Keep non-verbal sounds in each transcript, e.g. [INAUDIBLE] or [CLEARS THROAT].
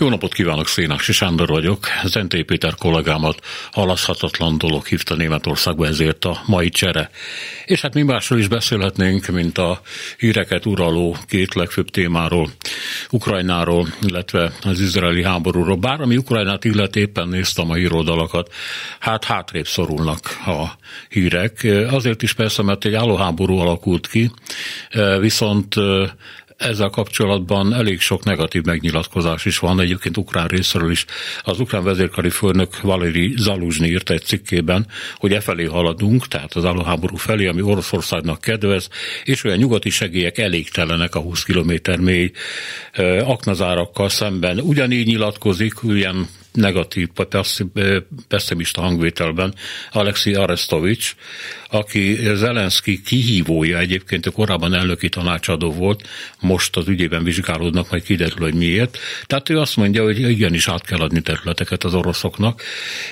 Jó napot kívánok, Szénási Sándor vagyok. Zenté Péter kollégámat halaszhatatlan dolog hívta Németországba, ezért a mai csere. És hát mi másról is beszélhetnénk, mint a híreket uraló két legfőbb témáról, Ukrajnáról, illetve az izraeli háborúról. Bár ami Ukrajnát illet, éppen néztem a híroldalakat, hát hátrébb szorulnak a hírek. Azért is persze, mert egy állóháború alakult ki, viszont ezzel kapcsolatban elég sok negatív megnyilatkozás is van, egyébként ukrán részéről is. Az ukrán vezérkari főnök Valeri Zaluzsny írt egy cikkében, hogy e felé haladunk, tehát az állóháború felé, ami Oroszországnak kedvez, és olyan nyugati segélyek elégtelenek a 20 km mély aknazárakkal szemben. Ugyanígy nyilatkozik, ilyen negatív, pessimista hangvételben Alexei Arestovics, aki Zelenszky kihívója egyébként, a korábban elnöki tanácsadó volt, most az ügyében vizsgálódnak, majd kiderül, hogy miért. Tehát ő azt mondja, hogy igenis át kell adni területeket az oroszoknak,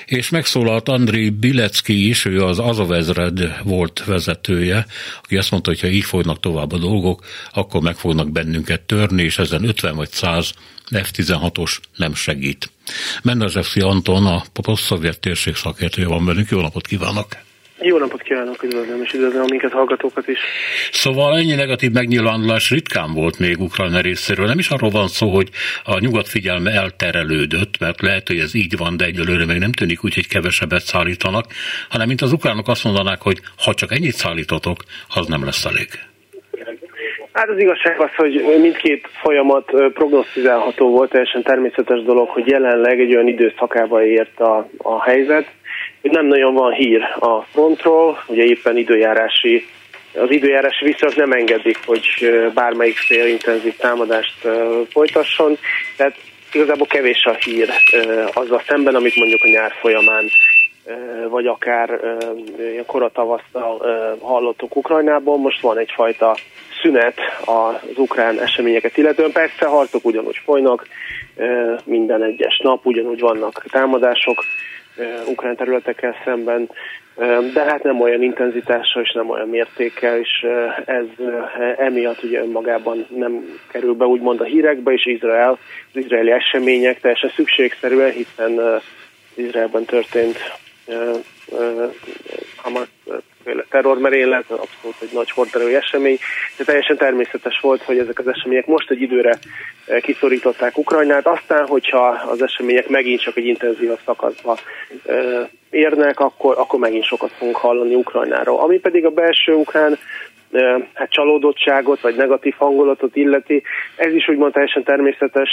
és megszólalt Andriy Bilecki is, ő az Azovezred volt vezetője, aki azt mondta, hogy ha így folynak tovább a dolgok, akkor meg fognak bennünket törni, és ezen 50 vagy 100 F-16-os nem segít. Mennezevszi Anton, a poszt térség szakértője van velünk. Jó napot kívánok! Jó napot kívánok, üdvözlöm, és üdvözlöm minket hallgatókat is. Szóval ennyi negatív megnyilvánulás ritkán volt még Ukrajna részéről. Nem is arról van szó, hogy a nyugat figyelme elterelődött, mert lehet, hogy ez így van, de egyelőre még nem tűnik úgy, hogy kevesebbet szállítanak, hanem mint az ukránok azt mondanák, hogy ha csak ennyit szállítotok, az nem lesz elég. Hát az igazság az, hogy mindkét folyamat prognosztizálható volt, teljesen természetes dolog, hogy jelenleg egy olyan időszakába ért a, a helyzet, hogy nem nagyon van hír a frontról, ugye éppen időjárási az időjárási viszonyok nem engedik, hogy bármelyik fél intenzív támadást folytasson, tehát igazából kevés a hír azzal szemben, amit mondjuk a nyár folyamán vagy akár ilyen koratavasztal hallottuk Ukrajnából. Most van egyfajta szünet az ukrán eseményeket illetően. Persze harcok ugyanúgy folynak, minden egyes nap ugyanúgy vannak támadások ukrán területekkel szemben, de hát nem olyan intenzitással és nem olyan mértékkel, és ez emiatt ugye önmagában nem kerül be úgymond a hírekbe, és Izrael, az izraeli események teljesen szükségszerűen, hiszen Izraelben történt Hamas terrormerénylet, abszolút egy nagy horderői esemény, de teljesen természetes volt, hogy ezek az események most egy időre kiszorították Ukrajnát, aztán, hogyha az események megint csak egy intenzívabb szakaszba érnek, akkor, akkor megint sokat fogunk hallani Ukrajnáról. Ami pedig a belső ukrán hát csalódottságot, vagy negatív hangulatot illeti. Ez is úgymond teljesen természetes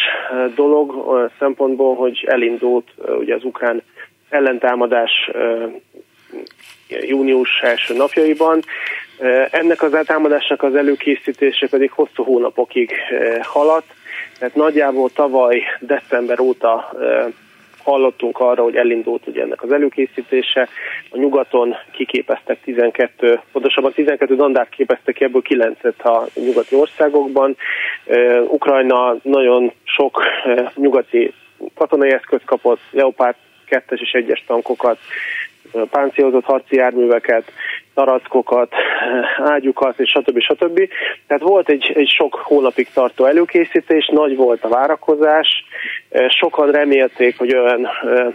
dolog szempontból, hogy elindult ugye az ukrán ellentámadás június első napjaiban. Ennek az eltámadásnak az előkészítése pedig hosszú hónapokig haladt, tehát nagyjából tavaly december óta hallottunk arra, hogy elindult ugye ennek az előkészítése. A nyugaton kiképeztek 12, pontosabban 12 dandát képeztek ki, ebből 9-et a nyugati országokban. Ukrajna nagyon sok nyugati katonai eszköz kapott, Leopard kettes és egyes tankokat, páncélozott harci járműveket, tarackokat, ágyukat, és stb. stb. Tehát volt egy, egy sok hónapig tartó előkészítés, nagy volt a várakozás, sokan remélték, hogy olyan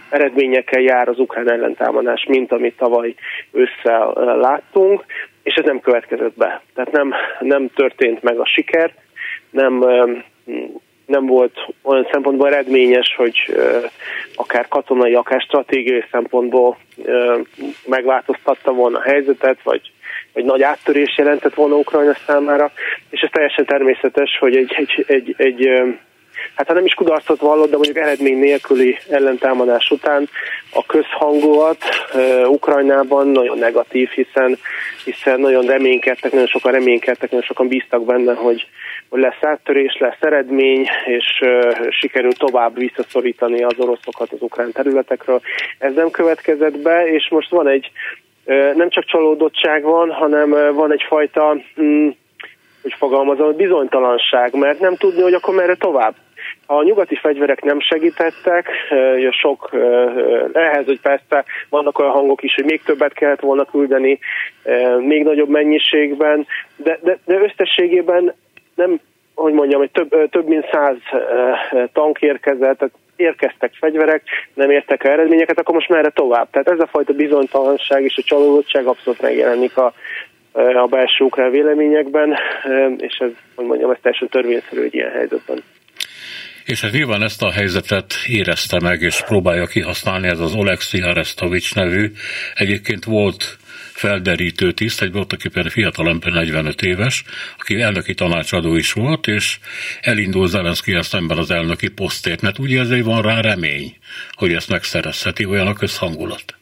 eredményekkel jár az ukrán ellentámadás, mint amit tavaly ősszel láttunk, és ez nem következett be. Tehát nem, nem történt meg a siker, nem nem volt olyan szempontból eredményes, hogy akár katonai, akár stratégiai szempontból megváltoztatta volna a helyzetet, vagy, vagy nagy áttörés jelentett volna Ukrajna számára, és ez teljesen természetes, hogy egy, egy, egy, egy hát ha nem is kudarcot vallott, de mondjuk eredmény nélküli ellentámadás után a közhangulat uh, Ukrajnában nagyon negatív, hiszen, hiszen nagyon reménykedtek, nagyon sokan reménykedtek, nagyon sokan bíztak benne, hogy, hogy lesz áttörés, lesz eredmény, és uh, sikerül tovább visszaszorítani az oroszokat az ukrán területekről. Ez nem következett be, és most van egy nem csak csalódottság van, hanem van egyfajta, um, hogy fogalmazom, bizonytalanság, mert nem tudni, hogy akkor merre tovább. a nyugati fegyverek nem segítettek, sok ehhez, hogy persze vannak olyan hangok is, hogy még többet kellett volna küldeni, még nagyobb mennyiségben, de, de, de összességében nem, hogy mondjam, hogy több, több mint száz tank érkezett, tehát érkeztek fegyverek, nem értek el eredményeket, akkor most merre tovább? Tehát ez a fajta bizonytalanság és a csalódottság abszolút megjelenik a, a belső ukrán véleményekben, és ez, hogy mondjam, ez teljesen törvényszerű egy ilyen helyzetben. És hát nyilván ezt a helyzetet érezte meg, és próbálja kihasználni ez az Oleksiy Arestovics nevű. Egyébként volt felderítő tiszt, egy voltak éppen fiatalember 45 éves, aki elnöki tanácsadó is volt, és elindul Zelenszky szemben az elnöki posztért, mert úgy érzi, hogy van rá remény, hogy ezt megszerezheti, olyan a közhangulat.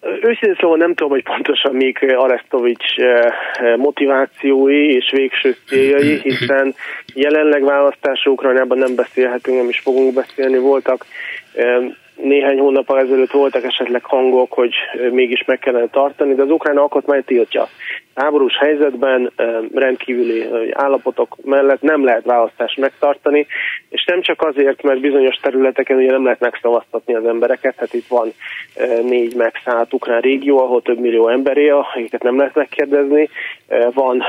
Őszintén szóval nem tudom, hogy pontosan mik Arestovics eh, motivációi és végső céljai, [CLEARS THROAT] hiszen jelenleg választások Ukrajnában nem beszélhetünk, nem is fogunk beszélni. Voltak eh, néhány hónap ezelőtt voltak esetleg hangok, hogy mégis meg kellene tartani, de az ukrán alkotmány tiltja. Háborús helyzetben rendkívüli állapotok mellett nem lehet választást megtartani, és nem csak azért, mert bizonyos területeken ugye nem lehet megszavaztatni az embereket, hát itt van négy megszállt ukrán régió, ahol több millió emberé, akiket nem lehet megkérdezni, van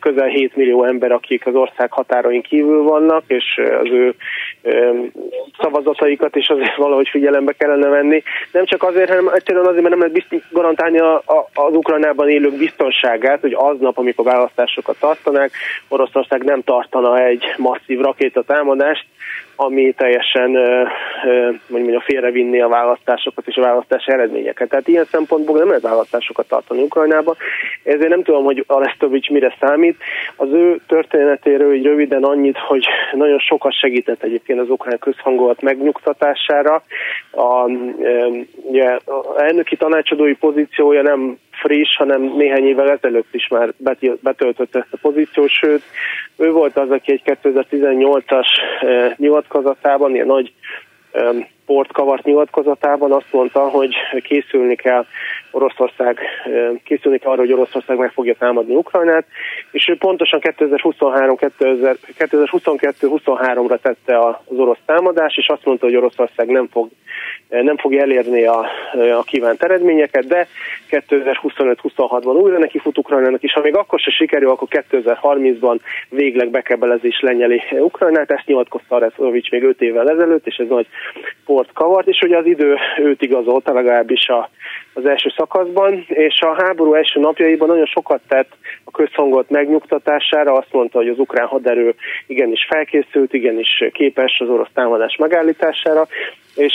közel 7 millió ember, akik az ország határain kívül vannak, és az ő szavazataikat is azért valahogy figyelembe kellene venni. Nem csak azért, hanem egyszerűen azért, mert nem lehet garantálni az Ukrajnában élők biztonságát, hogy aznap, amikor választásokat tartanák, Oroszország nem tartana egy masszív rakétatámadást, ami teljesen mondjuk félrevinni a választásokat és a választási eredményeket. Tehát ilyen szempontból nem lehet választásokat tartani Ukrajnába, ezért nem tudom, hogy Alestovics mire számít. Az ő történetéről így röviden annyit, hogy nagyon sokat segített egyébként az ukrán közhangolat megnyugtatására. A, ugye, a elnöki tanácsadói pozíciója nem friss, hanem néhány évvel ezelőtt is már betöltött ezt a pozíciót, sőt, ő volt az, aki egy 2018-as nyilatkozatában, ilyen nagy port kavart nyilatkozatában azt mondta, hogy készülni kell Oroszország, készülni kell arra, hogy Oroszország meg fogja támadni Ukrajnát, és pontosan 2023-2022-23-ra tette az orosz támadás, és azt mondta, hogy Oroszország nem fog nem fogja elérni a, a kívánt eredményeket, de 2025-26-ban újra neki fut Ukrajnának is, ha még akkor se sikerül, akkor 2030-ban végleg bekebelezés lenyeli Ukrajnát, ezt nyilatkozta Arezovics még 5 évvel ezelőtt, és ez nagy port kavart, és ugye az idő őt igazolta legalábbis a, az első szakaszban, és a háború első napjaiban nagyon sokat tett a közhangolt megnyugtatására, azt mondta, hogy az ukrán haderő igenis felkészült, igenis képes az orosz támadás megállítására, és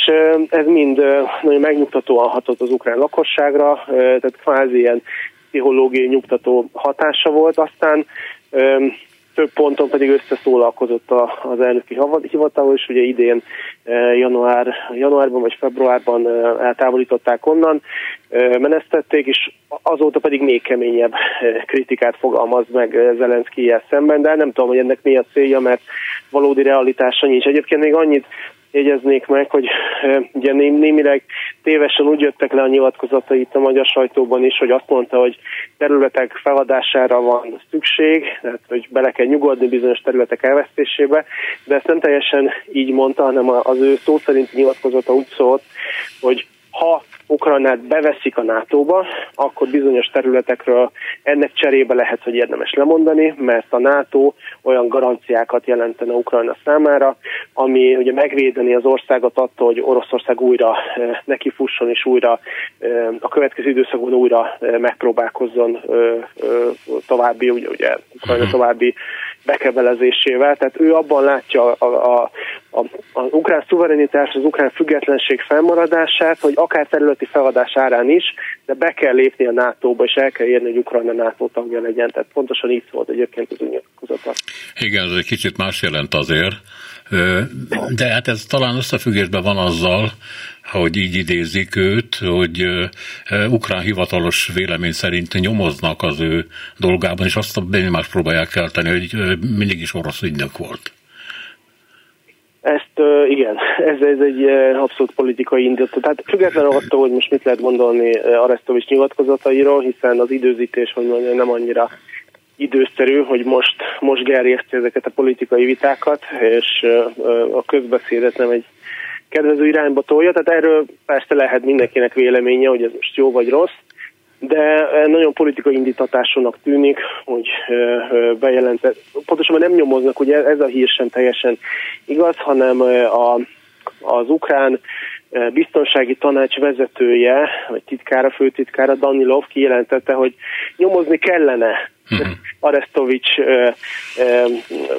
ez mind nagyon megnyugtatóan hatott az ukrán lakosságra, tehát kvázi ilyen pszichológiai nyugtató hatása volt. Aztán több ponton pedig összeszólalkozott az elnöki hivatal, és ugye idén január, januárban vagy februárban eltávolították onnan, menesztették, és azóta pedig még keményebb kritikát fogalmaz meg zelenszky szemben, de nem tudom, hogy ennek mi a célja, mert valódi realitása nincs. Egyébként még annyit jegyeznék meg, hogy ugye némileg tévesen úgy jöttek le a nyilatkozatai itt a magyar sajtóban is, hogy azt mondta, hogy területek feladására van szükség, tehát hogy bele kell nyugodni bizonyos területek elvesztésébe, de ezt nem teljesen így mondta, hanem az ő szó szerint nyilatkozata úgy szólt, hogy ha Ukrajnát beveszik a NATO-ba, akkor bizonyos területekről ennek cserébe lehet, hogy érdemes lemondani, mert a NATO olyan garanciákat jelentene Ukrajna számára, ami ugye megvédeni az országot attól, hogy Oroszország újra eh, nekifusson és újra eh, a következő időszakban újra eh, megpróbálkozzon további, ugye, ugye Ukrajna mhm. további bekebelezésével. Tehát ő abban látja a, a, a, az ukrán szuverenitás, az ukrán függetlenség fennmaradását, hogy akár területi feladás árán is, de be kell lépni a NATO-ba, és el kell érni, hogy Ukrajna NATO tagja legyen. Tehát pontosan így szólt egyébként az nyilatkozata. Igen, ez egy kicsit más jelent azért, de hát ez talán összefüggésben van azzal, hogy így idézik őt, hogy ukrán hivatalos vélemény szerint nyomoznak az ő dolgában, és azt a benyomást próbálják kelteni, hogy mindig is orosz ügynök volt. Ezt igen, [LAUGHS] ez, ez egy abszolút politikai indítat. Tehát függetlenül attól, hogy most mit lehet gondolni Arestovics nyilatkozatairól, hiszen az időzítés, hogy mondjam, nem annyira időszerű, hogy most, most gerjeszti ezeket a politikai vitákat, és a közbeszédet nem egy kedvező irányba tolja, tehát erről persze lehet mindenkinek véleménye, hogy ez most jó vagy rossz, de nagyon politikai indítatásúnak tűnik, hogy bejelentett, pontosan nem nyomoznak, ugye ez a hír sem teljesen igaz, hanem a, az ukrán biztonsági tanács vezetője, vagy titkára, főtitkára Danilov kijelentette, hogy nyomozni kellene uh-huh. Arestovics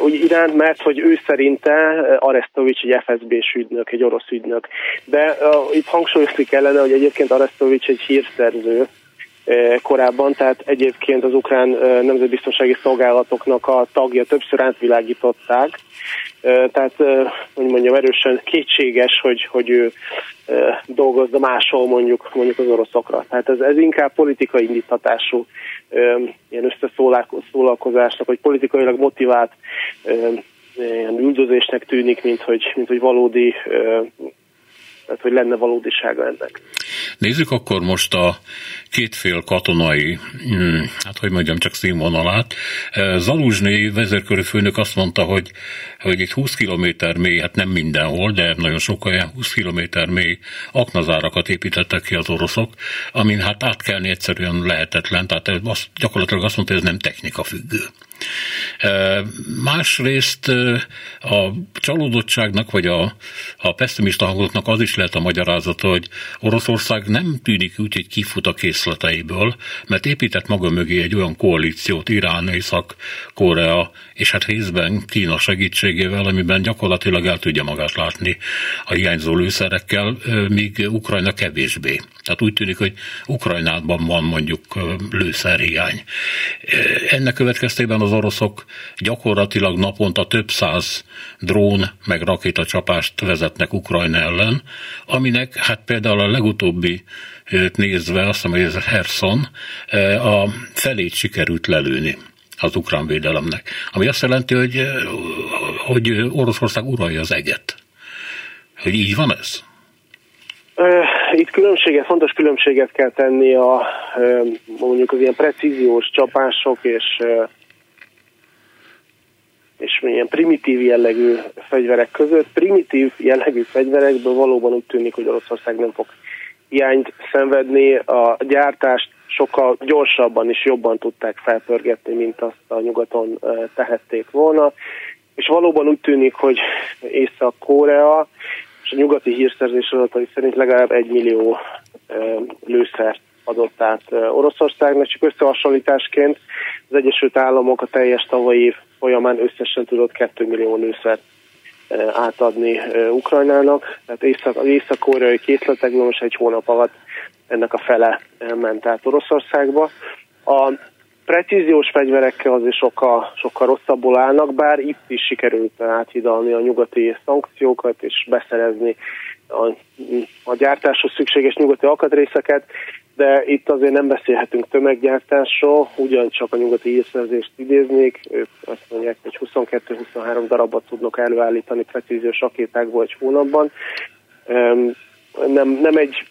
úgy iránt, mert hogy ő szerinte Arestovics egy FSB-s ügynök, egy orosz ügynök. De uh, itt hangsúlyozni kellene, hogy egyébként Arestovics egy hírszerző, korábban, tehát egyébként az ukrán nemzetbiztonsági szolgálatoknak a tagja többször átvilágították, tehát, hogy mondjam, erősen kétséges, hogy, hogy ő dolgozza máshol mondjuk, mondjuk az oroszokra. Tehát ez, ez inkább politikai indítatású ilyen összeszólalkozásnak, vagy politikailag motivált ilyen üldözésnek tűnik, mint hogy, mint hogy valódi tehát hogy lenne valódisága ennek. Nézzük akkor most a kétfél katonai, hmm, hát hogy mondjam, csak színvonalát. Zaluzsné vezérkörű főnök azt mondta, hogy, hogy itt 20 km mély, hát nem mindenhol, de nagyon sokkal 20 km mély aknazárakat építettek ki az oroszok, amin hát átkelni egyszerűen lehetetlen, tehát azt, gyakorlatilag azt mondta, hogy ez nem technika függő. Másrészt a csalódottságnak, vagy a, a pessimista hangoknak az is lehet a magyarázata, hogy Oroszország nem tűnik úgy, hogy kifut a készleteiből, mert épített maga mögé egy olyan koalíciót, Irán, Észak-Korea, és hát részben Kína segítségével, amiben gyakorlatilag el tudja magát látni a hiányzó lőszerekkel, míg Ukrajna kevésbé. Tehát úgy tűnik, hogy Ukrajnában van mondjuk lőszerhiány. Ennek következtében az oroszok gyakorlatilag naponta több száz drón meg rakétacsapást vezetnek Ukrajna ellen, aminek hát például a legutóbbi nézve, azt hiszem, hogy ez Herson, a felét sikerült lelőni az ukrán védelemnek. Ami azt jelenti, hogy, hogy Oroszország uralja az eget. Hogy így van ez? Itt különbséget, fontos különbséget kell tenni a mondjuk az ilyen precíziós csapások és és milyen primitív jellegű fegyverek között. Primitív jellegű fegyverekből valóban úgy tűnik, hogy Oroszország nem fog hiányt szenvedni. A gyártást sokkal gyorsabban és jobban tudták felpörgetni, mint azt a nyugaton tehették volna. És valóban úgy tűnik, hogy Észak-Korea és a nyugati hírszerzés adatai szerint legalább egy millió lőszert adott át Oroszországnak, csak összehasonlításként az Egyesült Államok a teljes tavalyi év folyamán összesen tudott 2 millió lőszert átadni Ukrajnának, tehát észak, az észak-koreai készletekből most egy hónap alatt ennek a fele ment át Oroszországba. A precíziós fegyverekkel azért sokkal, sokkal rosszabbul állnak, bár itt is sikerült áthidalni a nyugati szankciókat és beszerezni a, a gyártáshoz szükséges nyugati alkatrészeket, de itt azért nem beszélhetünk tömeggyártásról, ugyancsak a nyugati hírszerzést idéznék, ők azt mondják, hogy 22-23 darabot tudnak előállítani precíziós rakétákból egy hónapban. Nem, nem egy,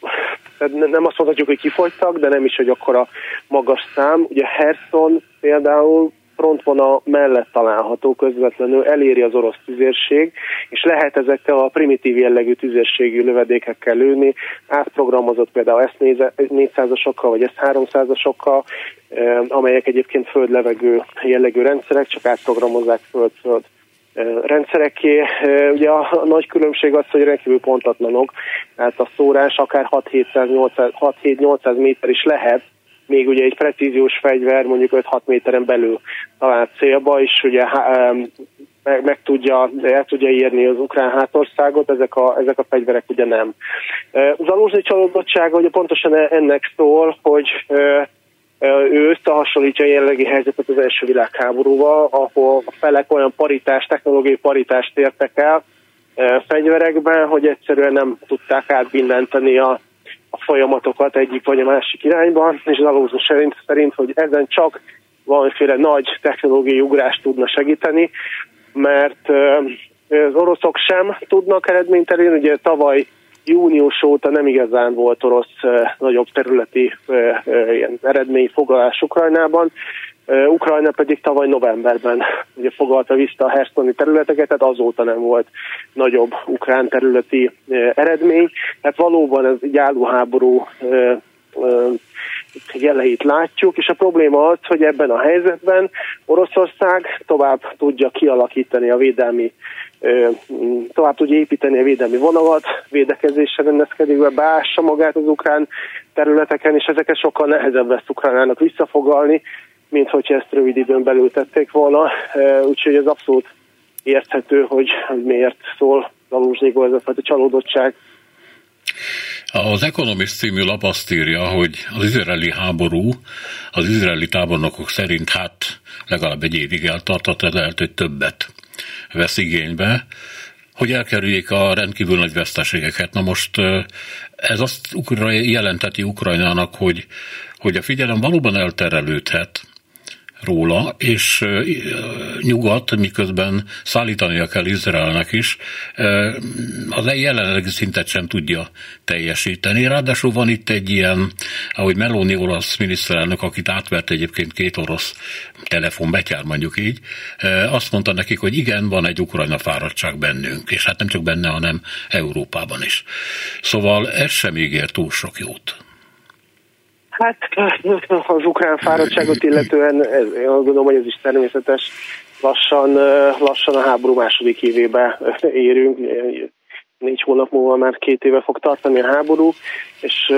nem azt mondhatjuk, hogy kifogytak, de nem is, hogy akkor a magas szám. Ugye Herson például frontvonal mellett található közvetlenül, eléri az orosz tüzérség, és lehet ezekkel a primitív jellegű tüzérségű lövedékekkel lőni, átprogramozott például S-400-asokkal vagy S-300-asokkal, eh, amelyek egyébként föld-levegő jellegű rendszerek, csak átprogramozzák föld-föld eh, rendszereké. Eh, ugye a nagy különbség az, hogy rendkívül pontatlanok, tehát a szórás akár 6-7-800 méter is lehet, még ugye egy precíziós fegyver mondjuk 5-6 méteren belül talált célba, és ugye meg, meg tudja, el tudja írni az ukrán hátországot, ezek a, ezek a fegyverek ugye nem. Zalózsi csalódottsága ugye pontosan e, ennek szól, hogy ő összehasonlítja a jelenlegi helyzetet az első világháborúval, ahol a felek olyan paritás, technológiai paritást értek el fegyverekben, hogy egyszerűen nem tudták átbillenteni a a folyamatokat egyik vagy a másik irányba, és az alózó szerint, szerint, hogy ezen csak valamiféle nagy technológiai ugrást tudna segíteni, mert az oroszok sem tudnak eredményt elérni, ugye tavaly június óta nem igazán volt orosz nagyobb területi ilyen eredményfoglalás Ukrajnában, Ukrajna pedig tavaly novemberben ugye foglalta vissza a Hersztoni területeket, tehát azóta nem volt nagyobb ukrán területi eredmény. Tehát valóban ez egy állóháború jeleit látjuk, és a probléma az, hogy ebben a helyzetben Oroszország tovább tudja kialakítani a védelmi tovább tudja építeni a védelmi vonalat, védekezésre rendezkedik be, beássa magát az ukrán területeken, és ezeket sokkal nehezebb lesz Ukránának visszafoglalni, mint hogyha ezt rövid időn belül tették volna. Úgyhogy ez abszolút érthető, hogy, hogy miért szól Zaluzsnyigó ez a fajta csalódottság. Az Economist című lap azt írja, hogy az izraeli háború az izraeli tábornokok szerint hát legalább egy évig eltartott, de lehet, hogy többet vesz igénybe, hogy elkerüljék a rendkívül nagy veszteségeket. Na most ez azt jelenteti Ukrajnának, hogy, hogy a figyelem valóban elterelődhet, róla, és nyugat, miközben szállítania kell Izraelnek is, az jelenlegi szintet sem tudja teljesíteni. Ráadásul van itt egy ilyen, ahogy Meloni orosz miniszterelnök, akit átvert egyébként két orosz telefonbetyár, mondjuk így, azt mondta nekik, hogy igen, van egy ukrajna fáradtság bennünk, és hát nem csak benne, hanem Európában is. Szóval ez sem ígér túl sok jót. Hát [LAUGHS] az ukrán fáradtságot illetően ez, én azt gondolom, hogy ez is természetes. Lassan, lassan a háború második évébe [LAUGHS] érünk. Négy hónap múlva már két éve fog tartani a háború, és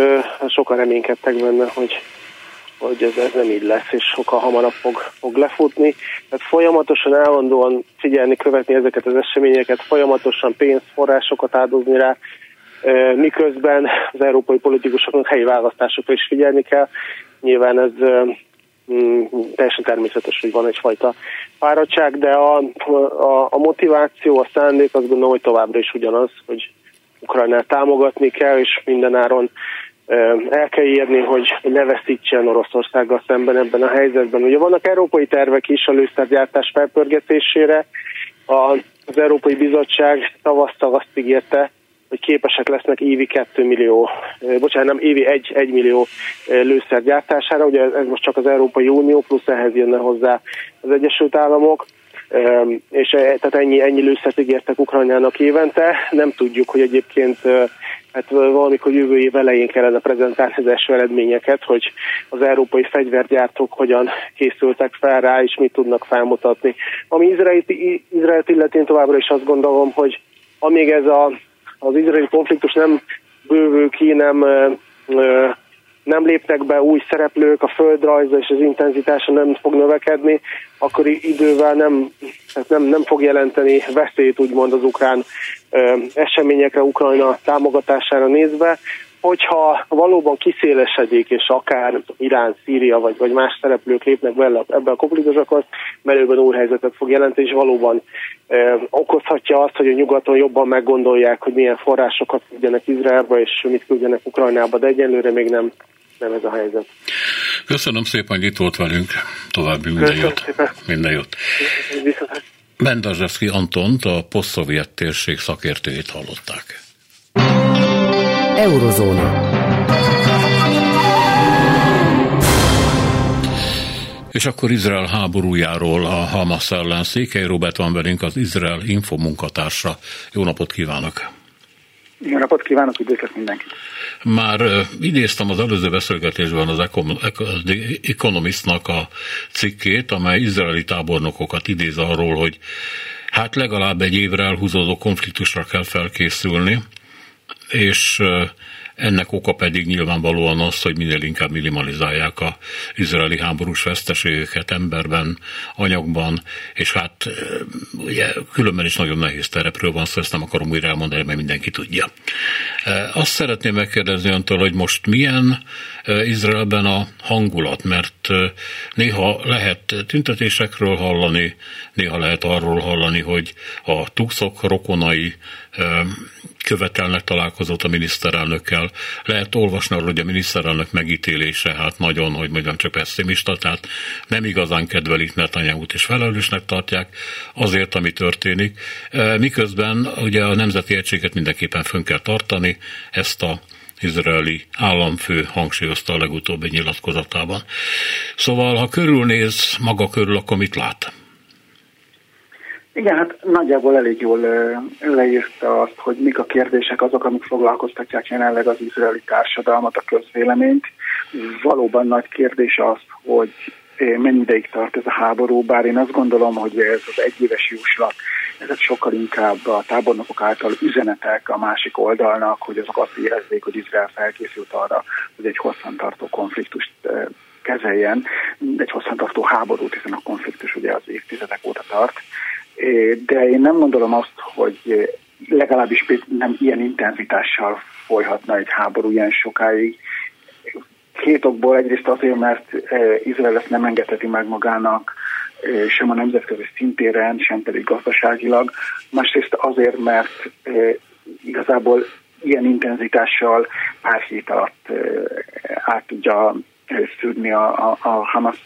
sokan reménykedtek benne, hogy hogy ez, ez nem így lesz, és sokkal hamarabb fog, fog lefutni. Tehát folyamatosan állandóan figyelni, követni ezeket az eseményeket, folyamatosan pénzforrásokat áldozni rá, miközben az európai politikusoknak helyi választásokra is figyelni kell. Nyilván ez mm, teljesen természetes, hogy van egyfajta fáradtság, de a, a, a motiváció, a szándék azt gondolom, hogy továbbra is ugyanaz, hogy Ukrajnát támogatni kell, és mindenáron el kell írni, hogy ne veszítsen Oroszországgal szemben ebben a helyzetben. Ugye vannak európai tervek is a lőszergyártás felpörgetésére. Az Európai Bizottság tavasztal azt ígérte, hogy képesek lesznek évi 2 millió, bocsánat, nem évi 1, 1 millió lőszer gyártására, ugye ez most csak az Európai Unió, plusz ehhez jönne hozzá az Egyesült Államok, és tehát ennyi, ennyi lőszert ígértek Ukrajnának évente. Nem tudjuk, hogy egyébként hát valamikor jövő év elején kellene prezentálni az első eredményeket, hogy az európai fegyvergyártók hogyan készültek fel rá, és mit tudnak felmutatni. Ami Izraelt, Izraelt illetén továbbra is azt gondolom, hogy amíg ez a az izraeli konfliktus nem bővül ki, nem, nem lépnek be új szereplők, a földrajza és az intenzitása nem fog növekedni, akkor idővel nem, nem, nem fog jelenteni veszélyt úgymond az ukrán eseményekre, Ukrajna támogatására nézve, hogyha valóban kiszélesedik, és akár Irán, Szíria vagy, vagy más szereplők lépnek be ebbe a konfliktusokhoz, merőben új helyzetet fog jelenteni, és valóban okozhatja azt, hogy a nyugaton jobban meggondolják, hogy milyen forrásokat küldjenek Izraelbe, és mit küldjenek Ukrajnába, de egyenlőre még nem, nem ez a helyzet. Köszönöm szépen, hogy itt volt velünk. További minden jót. Minden jót. Bendazsevszki Antont, a posztszovjet térség szakértőjét hallották. Eurozóna. És akkor Izrael háborújáról a Hamas ellen Székely Robert van velünk, az Izrael Info munkatársa. Jó napot kívánok! Jó napot kívánok, üdvözlök mindenkit! Már uh, idéztem az előző beszélgetésben az Economistnak a cikkét, amely izraeli tábornokokat idéz arról, hogy hát legalább egy évre elhúzódó konfliktusra kell felkészülni, és ennek oka pedig nyilvánvalóan az, hogy minél inkább minimalizálják a izraeli háborús veszteségeket emberben, anyagban, és hát ugye különben is nagyon nehéz terepről van szó, ezt nem akarom újra elmondani, mert mindenki tudja. Azt szeretném megkérdezni öntől, hogy most milyen Izraelben a hangulat, mert néha lehet tüntetésekről hallani, néha lehet arról hallani, hogy a tukszok rokonai követelnek találkozót a miniszterelnökkel. Lehet olvasni arról, hogy a miniszterelnök megítélése hát nagyon, hogy mondjam, csak pessimista, tehát nem igazán kedvelik Netanyahu-t és felelősnek tartják azért, ami történik. Miközben ugye a nemzeti egységet mindenképpen fönn kell tartani, ezt a izraeli államfő hangsúlyozta a legutóbbi nyilatkozatában. Szóval, ha körülnéz maga körül, akkor mit lát? Igen, hát nagyjából elég jól leírta azt, hogy mik a kérdések azok, amik foglalkoztatják jelenleg az izraeli társadalmat, a közvéleményt. Valóban nagy kérdés az, hogy mennyi ideig tart ez a háború, bár én azt gondolom, hogy ez az egyéves jóslat, ezek sokkal inkább a tábornokok által üzenetek a másik oldalnak, hogy azok azt érezzék, hogy Izrael felkészült arra, hogy egy hosszantartó konfliktust kezeljen, egy hosszantartó háborút, hiszen a konfliktus ugye az évtizedek óta tart. De én nem gondolom azt, hogy legalábbis nem ilyen intenzitással folyhatna egy háború ilyen sokáig, Két okból. Egyrészt azért, mert Izrael ezt nem engedheti meg magának, sem a nemzetközi szintéren, sem pedig gazdaságilag. Másrészt azért, mert igazából ilyen intenzitással pár hét alatt át tudja szűrni a, a, a Hamas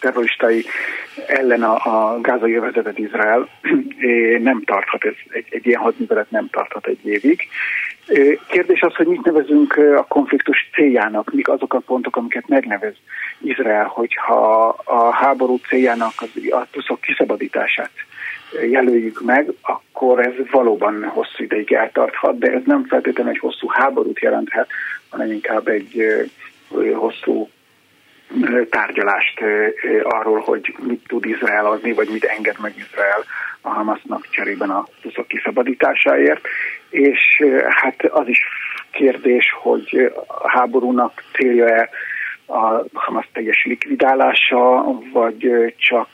terroristai ellen a, a gázai övezetet Izrael [CLEARS THROAT] nem tarthat, ez, egy, egy ilyen hadművelet nem tarthat egy évig. Kérdés az, hogy mit nevezünk a konfliktus céljának, mik azok a pontok, amiket megnevez Izrael, hogyha a háború céljának a tuszok kiszabadítását jelöljük meg, akkor ez valóban hosszú ideig eltarthat, de ez nem feltétlenül egy hosszú háborút jelenthet, hanem inkább egy hosszú tárgyalást arról, hogy mit tud Izrael adni, vagy mit enged meg Izrael a Hamasnak cserében a tuszok kiszabadításáért. És hát az is kérdés, hogy a háborúnak célja-e a Hamas teljes likvidálása, vagy csak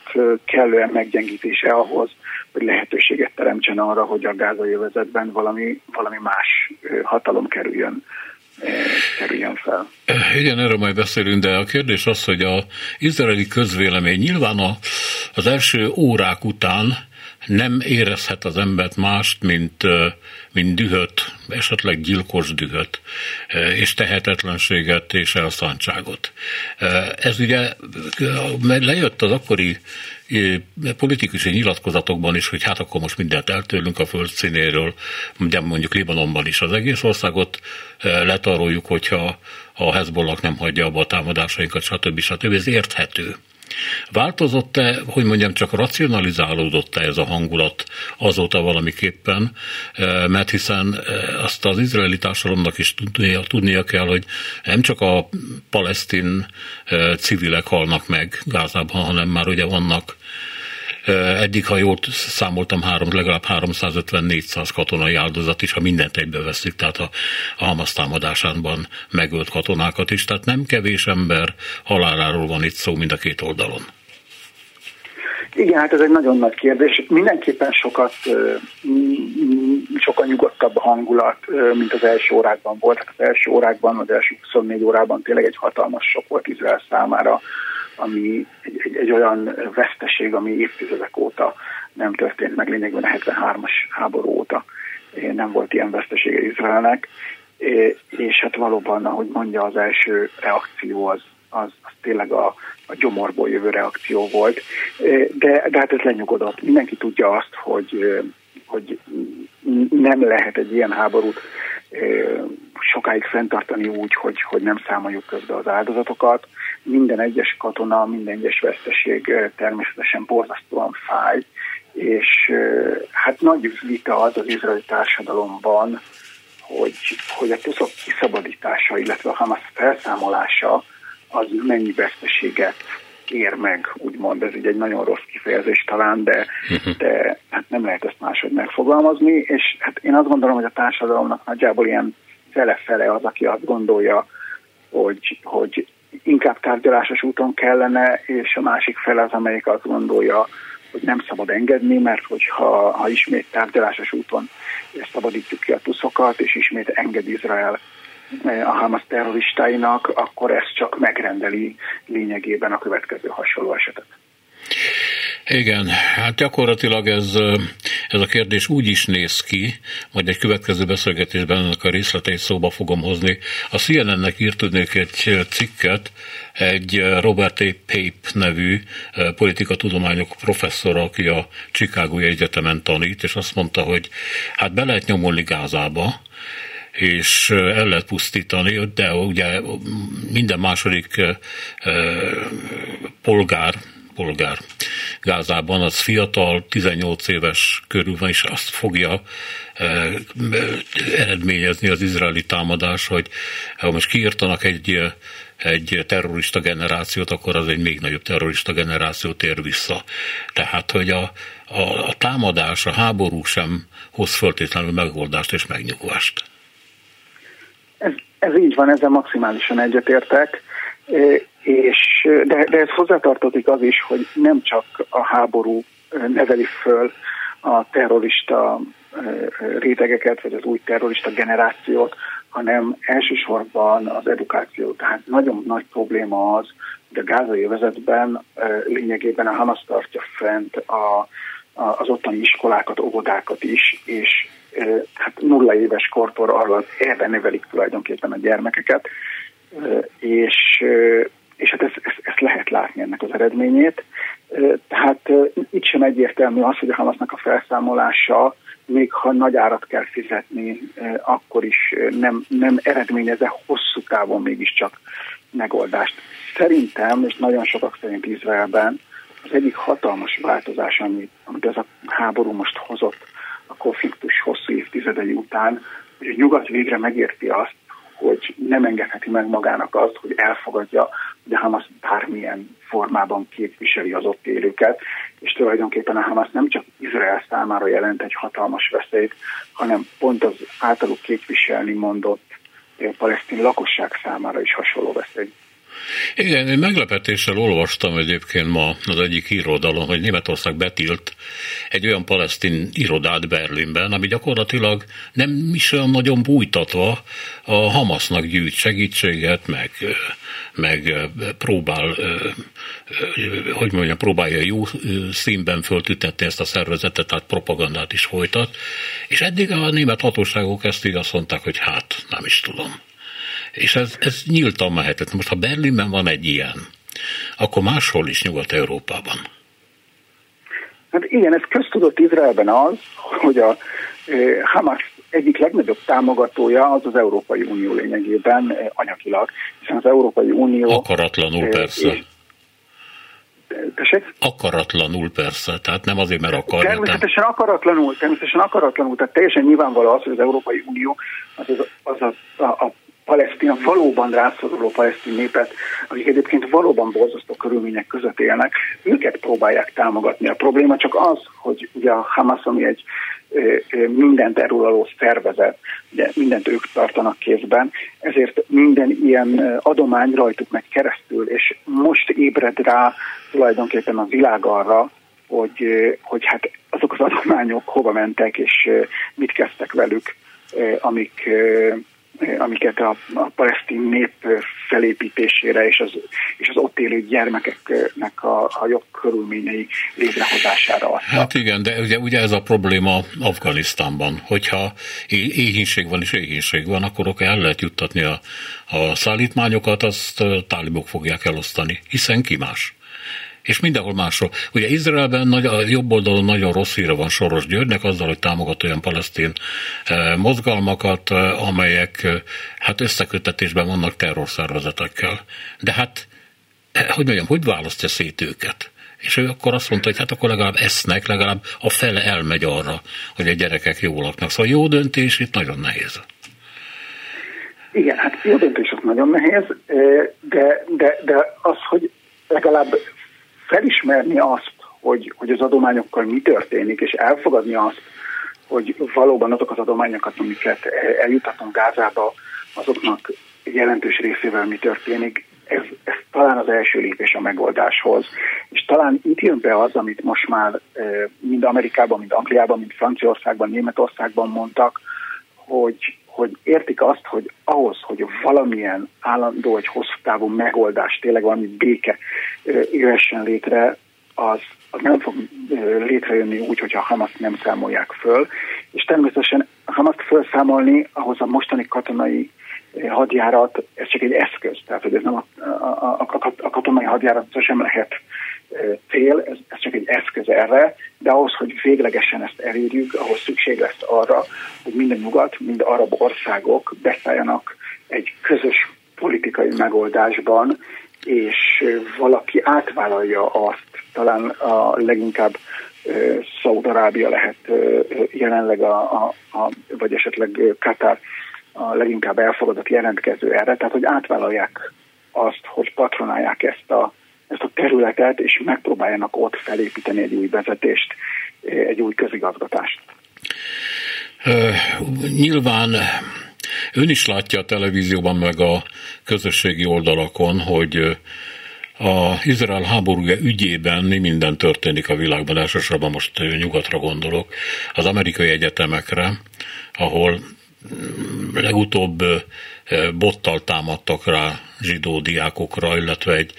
kellően meggyengítése ahhoz, hogy lehetőséget teremtsen arra, hogy a gázai övezetben valami, valami más hatalom kerüljön kerüljön fel. Igen, erről majd beszélünk, de a kérdés az, hogy a izraeli közvélemény nyilván a, az első órák után nem érezhet az embert mást, mint, mint dühöt, esetleg gyilkos dühöt, és tehetetlenséget és elszántságot. Ez ugye lejött az akkori politikusi nyilatkozatokban is, hogy hát akkor most mindent eltőlünk a földszínéről, de mondjuk Libanonban is az egész országot letaroljuk, hogyha a Hezbollah nem hagyja abba a támadásainkat, stb. stb. Ez érthető. Változott-e, hogy mondjam, csak racionalizálódott-e ez a hangulat azóta valamiképpen, mert hiszen azt az izraeli társadalomnak is tudnia, tudnia kell, hogy nem csak a palesztin civilek halnak meg Gázában, hanem már ugye vannak Eddig, ha jól számoltam, három, legalább 350-400 katonai áldozat is, ha mindent egybe veszik, tehát a, a Hamas támadásánban megölt katonákat is. Tehát nem kevés ember haláláról van itt szó mind a két oldalon. Igen, hát ez egy nagyon nagy kérdés. Mindenképpen sokat, sokkal nyugodtabb a hangulat, mint az első órákban volt. Az első órákban, az első 24 órában tényleg egy hatalmas sok volt Izrael számára ami egy, egy, egy olyan veszteség, ami évtizedek óta nem történt meg, lényegben a 73-as háború óta nem volt ilyen vesztesége Izraelnek, és hát valóban, ahogy mondja, az első reakció az, az, az tényleg a, a gyomorból jövő reakció volt, de, de hát ez lenyugodott. Mindenki tudja azt, hogy, hogy nem lehet egy ilyen háborút sokáig fenntartani úgy, hogy, hogy nem számoljuk közbe az áldozatokat. Minden egyes katona, minden egyes veszteség természetesen borzasztóan fáj, és hát nagy vita az az izraeli társadalomban, hogy, hogy a tuszok kiszabadítása, illetve a Hamas felszámolása az mennyi veszteséget ér meg, úgymond, ez így egy nagyon rossz kifejezés talán, de, [LAUGHS] de hát nem lehet ezt máshogy megfogalmazni, és hát én azt gondolom, hogy a társadalomnak nagyjából ilyen fele-fele az, aki azt gondolja, hogy, hogy inkább tárgyalásos úton kellene, és a másik fele az, amelyik azt gondolja, hogy nem szabad engedni, mert hogyha ha ismét tárgyalásos úton szabadítjuk ki a tuszokat, és ismét enged Izrael a Hamas terroristáinak, akkor ez csak megrendeli lényegében a következő hasonló esetet. Igen, hát gyakorlatilag ez, ez a kérdés úgy is néz ki, majd egy következő beszélgetésben ennek a részleteit szóba fogom hozni. A CNN-nek írt egy cikket, egy Robert A. Pape nevű politikatudományok professzor, aki a Chicago Egyetemen tanít, és azt mondta, hogy hát be lehet nyomulni Gázába, és el lehet pusztítani, de ugye minden második polgár, polgár Gázában, az fiatal, 18 éves körül van, és azt fogja eredményezni az izraeli támadás, hogy ha most kiírtanak egy egy terrorista generációt, akkor az egy még nagyobb terrorista generáció tér vissza. Tehát, hogy a, a, a támadás, a háború sem hoz föltétlenül megoldást és megnyugvást. Ez, ez így van, ezzel maximálisan egyetértek, és, de, de ez hozzátartozik az is, hogy nem csak a háború neveli föl a terrorista rétegeket, vagy az új terrorista generációt, hanem elsősorban az edukáció. Tehát nagyon nagy probléma az, hogy a gázai övezetben lényegében a Hamas tartja fent a, a, az ottani iskolákat, óvodákat is, és hát nulla éves kortól arra erre nevelik tulajdonképpen a gyermekeket, és, és hát ezt, ezt, ezt lehet látni ennek az eredményét. Tehát itt sem egyértelmű az, hogy a Hamasnak a felszámolása még ha nagy árat kell fizetni, akkor is nem, nem eredményeze hosszú távon mégiscsak megoldást. Szerintem, és nagyon sokak szerint Izraelben, az egyik hatalmas változás, amit, amit ez a háború most hozott a konfliktus hosszú évtizedei után, hogy a nyugat végre megérti azt, hogy nem engedheti meg magának azt, hogy elfogadja, hogy a Hamas bármilyen formában képviseli az ott élőket, és tulajdonképpen a Hamas nem csak Izrael számára jelent egy hatalmas veszélyt, hanem pont az általuk képviselni mondott eh, palesztin lakosság számára is hasonló veszély. Igen, én meglepetéssel olvastam egyébként ma az egyik irodalom, hogy Németország betilt egy olyan palesztin irodát Berlinben, ami gyakorlatilag nem is olyan nagyon bújtatva a Hamasnak gyűjt segítséget, meg, meg próbál, hogy mondjam, próbálja jó színben föltütetni ezt a szervezetet, tehát propagandát is folytat, és eddig a német hatóságok ezt így azt mondták, hogy hát, nem is tudom. És ez, ez nyíltan mehetett. Most ha Berlinben van egy ilyen, akkor máshol is Nyugat-Európában. Hát igen, ez köztudott Izraelben az, hogy a Hamas egyik legnagyobb támogatója az az Európai Unió lényegében anyagilag, hiszen az Európai Unió... Akaratlanul persze. Tessék? Akaratlanul persze, tehát nem azért, mert akar. Természetesen akaratlanul, természetesen akaratlanul, tehát teljesen nyilvánvaló az, hogy az Európai Unió az, az, az a, a, a Palesztina valóban rászoruló palesztin népet, akik egyébként valóban borzasztó körülmények között élnek, őket próbálják támogatni. A probléma csak az, hogy ugye a Hamas, ami egy mindent eluraló szervezet, ugye mindent ők tartanak kézben, ezért minden ilyen adomány rajtuk meg keresztül, és most ébred rá tulajdonképpen a világ arra, hogy, hogy hát azok az adományok hova mentek, és mit kezdtek velük, amik, amiket a, a palesztin nép felépítésére és az, és az ott élő gyermekeknek a, a jobb körülményei létrehozására adta. Hát igen, de ugye, ugye ez a probléma Afganisztánban, hogyha éhínség van és éhínség van, akkor el lehet juttatni a, a szállítmányokat, azt tálibok fogják elosztani, hiszen ki más és mindenhol máshol. Ugye Izraelben nagy, a jobb oldalon nagyon rossz híre van Soros Györgynek azzal, hogy támogat olyan palesztin eh, mozgalmakat, eh, amelyek eh, hát összekötetésben vannak terrorszervezetekkel. De hát, hogy mondjam, hogy választja szét őket? És ő akkor azt mondta, hogy hát akkor legalább esznek, legalább a fele elmegy arra, hogy a gyerekek jól laknak. Szóval jó döntés itt nagyon nehéz. Igen, hát jó döntés nagyon nehéz, de, de, de az, hogy legalább felismerni azt, hogy, hogy az adományokkal mi történik, és elfogadni azt, hogy valóban azok az adományokat, amiket eljutatunk Gázába, azoknak jelentős részével mi történik, ez, ez talán az első lépés a megoldáshoz. És talán itt jön be az, amit most már mind Amerikában, mind Angliában, mind Franciaországban, Németországban mondtak, hogy, hogy értik azt, hogy ahhoz, hogy valamilyen állandó, egy hosszú távú megoldás, tényleg valami béke jöhessen létre, az, az nem fog létrejönni úgy, hogyha Hamas nem számolják föl. És természetesen Hamas felszámolni, ahhoz a mostani katonai hadjárat, ez csak egy eszköz. Tehát, hogy ez nem a, a, a, a katonai hadjárat sem lehet cél, ez, ez csak egy eszköz erre, de ahhoz, hogy véglegesen ezt elérjük, ahhoz szükség lesz arra, hogy minden nyugat, mind arab országok beszálljanak egy közös politikai megoldásban, és valaki átvállalja azt, talán a leginkább Szaúd-Arábia lehet jelenleg, a, a, a, vagy esetleg Katar a leginkább elfogadott jelentkező erre, tehát hogy átvállalják azt, hogy patronálják ezt a, ezt a területet, és megpróbáljanak ott felépíteni egy új vezetést, egy új közigazgatást. Nyilván ön is látja a televízióban meg a közösségi oldalakon, hogy a Izrael háborúja ügyében mi minden történik a világban, elsősorban most nyugatra gondolok, az amerikai egyetemekre, ahol legutóbb bottal támadtak rá zsidó diákokra, illetve egy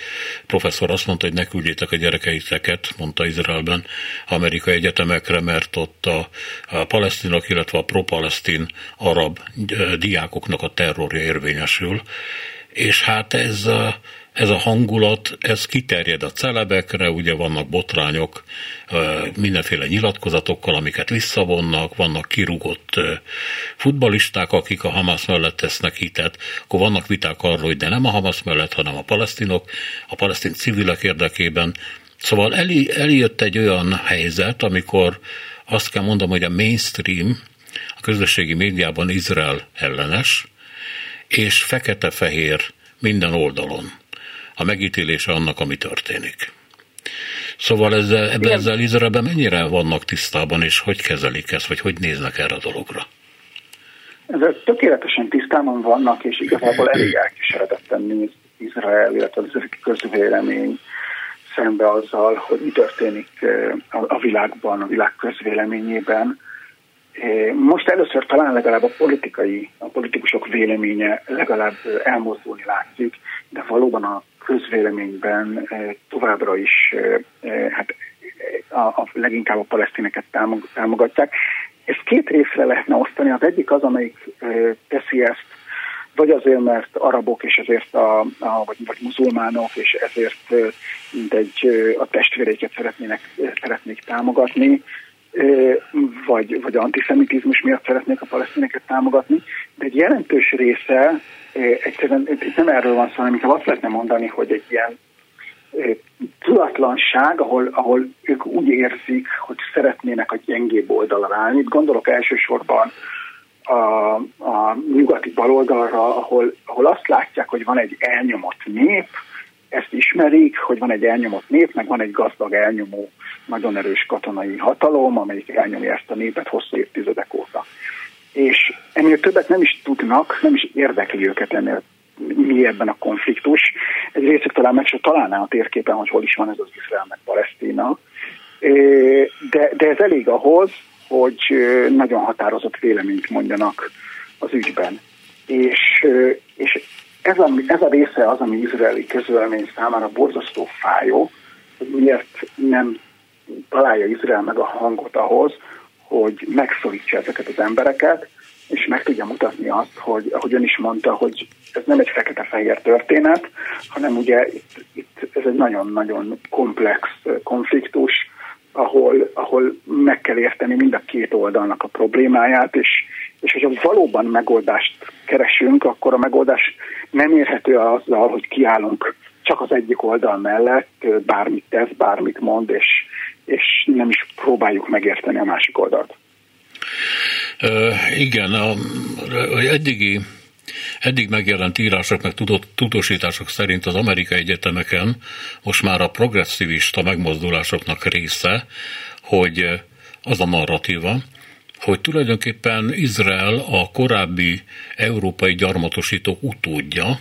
professzor azt mondta, hogy ne küldjétek a gyerekeiteket, mondta Izraelben, amerikai egyetemekre, mert ott a, a palesztinok, illetve a pro-palesztin arab diákoknak a terrorja érvényesül. És hát ez ez a hangulat, ez kiterjed a celebekre, ugye vannak botrányok mindenféle nyilatkozatokkal, amiket visszavonnak, vannak kirúgott futbalisták, akik a Hamas mellett tesznek hitet, akkor vannak viták arról, hogy de nem a Hamas mellett, hanem a palesztinok, a palesztin civilek érdekében. Szóval elé, eljött egy olyan helyzet, amikor azt kell mondom, hogy a mainstream, a közösségi médiában Izrael ellenes, és fekete-fehér minden oldalon a megítélése annak, ami történik. Szóval ezzel, ebben, ezzel Izraelben mennyire vannak tisztában, és hogy kezelik ezt, vagy hogy néznek erre a dologra? Ezzel tökéletesen tisztában vannak, és igazából elég elkíséretetten néz Izrael, illetve az közvélemény szembe azzal, hogy mi történik eh, a világban, a világ közvéleményében. Eh, most először talán legalább a politikai, a politikusok véleménye legalább elmozdulni látszik, de valóban a közvéleményben eh, továbbra is eh, eh, hát a, a leginkább a palesztineket támogatják. Ezt két részre lehetne osztani. Az egyik az, amelyik teszi ezt, vagy azért, mert arabok, és ezért a, a vagy, vagy muzulmánok, és ezért mint egy a testvéreiket szeretnének, szeretnék támogatni, vagy, vagy antiszemitizmus miatt szeretnék a palesztineket támogatni, de egy jelentős része egyszerűen itt nem erről van szó, hanem inkább azt lehetne mondani, hogy egy ilyen tudatlanság, ahol, ahol ők úgy érzik, hogy szeretnének a gyengébb oldalra állni. Itt gondolok elsősorban a, a nyugati baloldalra, ahol, ahol azt látják, hogy van egy elnyomott nép, ezt ismerik, hogy van egy elnyomott nép, meg van egy gazdag elnyomó, nagyon erős katonai hatalom, amelyik elnyomja ezt a népet hosszú évtizedek óta és ennél többet nem is tudnak, nem is érdekli őket ennél mi ebben a konfliktus. Egy részük talán meg se találná a térképen, hogy hol is van ez az Izrael meg Palesztina. De, de ez elég ahhoz, hogy nagyon határozott véleményt mondjanak az ügyben. És, és ez, a, ez a része az, ami izraeli közvélemény számára borzasztó fájó, hogy miért nem találja Izrael meg a hangot ahhoz, hogy megszorítsa ezeket az embereket, és meg tudja mutatni azt, hogy ahogy ön is mondta, hogy ez nem egy fekete-fehér történet, hanem ugye itt, itt ez egy nagyon-nagyon komplex konfliktus, ahol, ahol meg kell érteni mind a két oldalnak a problémáját, és, és hogyha valóban megoldást keresünk, akkor a megoldás nem érhető azzal, hogy kiállunk csak az egyik oldal mellett, bármit tesz, bármit mond, és, és nem is próbáljuk megérteni a másik oldalt. Uh, igen, a, a eddigi Eddig megjelent írások, meg tudósítások szerint az amerikai egyetemeken most már a progresszivista megmozdulásoknak része, hogy az a narratíva, hogy tulajdonképpen Izrael a korábbi európai gyarmatosítók utódja,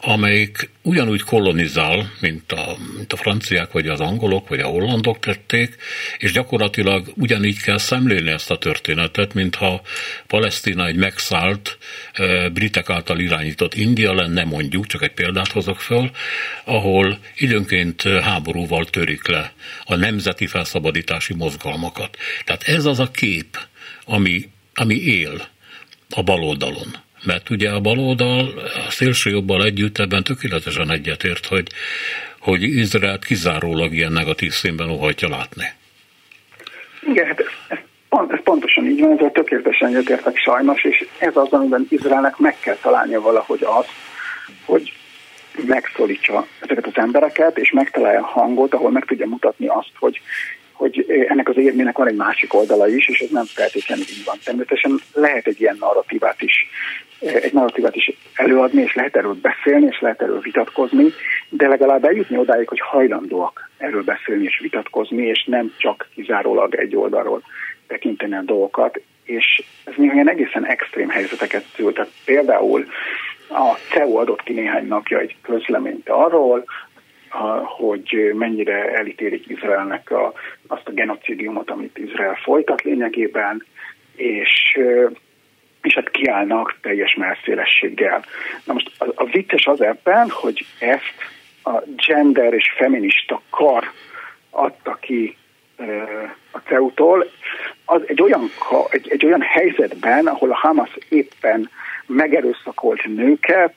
amelyik ugyanúgy kolonizál, mint a, mint a franciák, vagy az angolok, vagy a hollandok tették, és gyakorlatilag ugyanígy kell szemlélni ezt a történetet, mintha Palesztina egy megszállt, britek által irányított India lenne, mondjuk, csak egy példát hozok föl, ahol időnként háborúval törik le a nemzeti felszabadítási mozgalmakat. Tehát ez az a kép, ami, ami él a baloldalon. Mert ugye a baloldal a szélső jobbal együtt ebben tökéletesen egyetért, hogy, hogy Izraelt kizárólag ilyen negatív színben óhajtja látni. Igen, hát ez, ez, pont, ez pontosan így van, ezzel tökéletesen egyetértek sajnos, és ez az, amiben Izraelnek meg kell találnia valahogy azt, hogy megszólítsa ezeket az embereket, és megtalálja a hangot, ahol meg tudja mutatni azt, hogy hogy ennek az érmének van egy másik oldala is, és ez nem feltétlenül így van. Természetesen lehet egy ilyen narratívát is, egy narratívát is előadni, és lehet erről beszélni, és lehet erről vitatkozni, de legalább eljutni odáig, hogy hajlandóak erről beszélni és vitatkozni, és nem csak kizárólag egy oldalról tekinteni a dolgokat, és ez néha ilyen egészen extrém helyzeteket szül. Tehát például a CEU adott ki néhány napja egy közleményt arról, hogy mennyire elítélik Izraelnek a, azt a genocidiumot, amit Izrael folytat lényegében, és, és hát kiállnak teljes merszélességgel. Na most a, a vicces az ebben, hogy ezt a gender és feminista kar adta ki a CEU-tól, az egy olyan, egy, egy olyan helyzetben, ahol a Hamas éppen megerőszakolt nőket,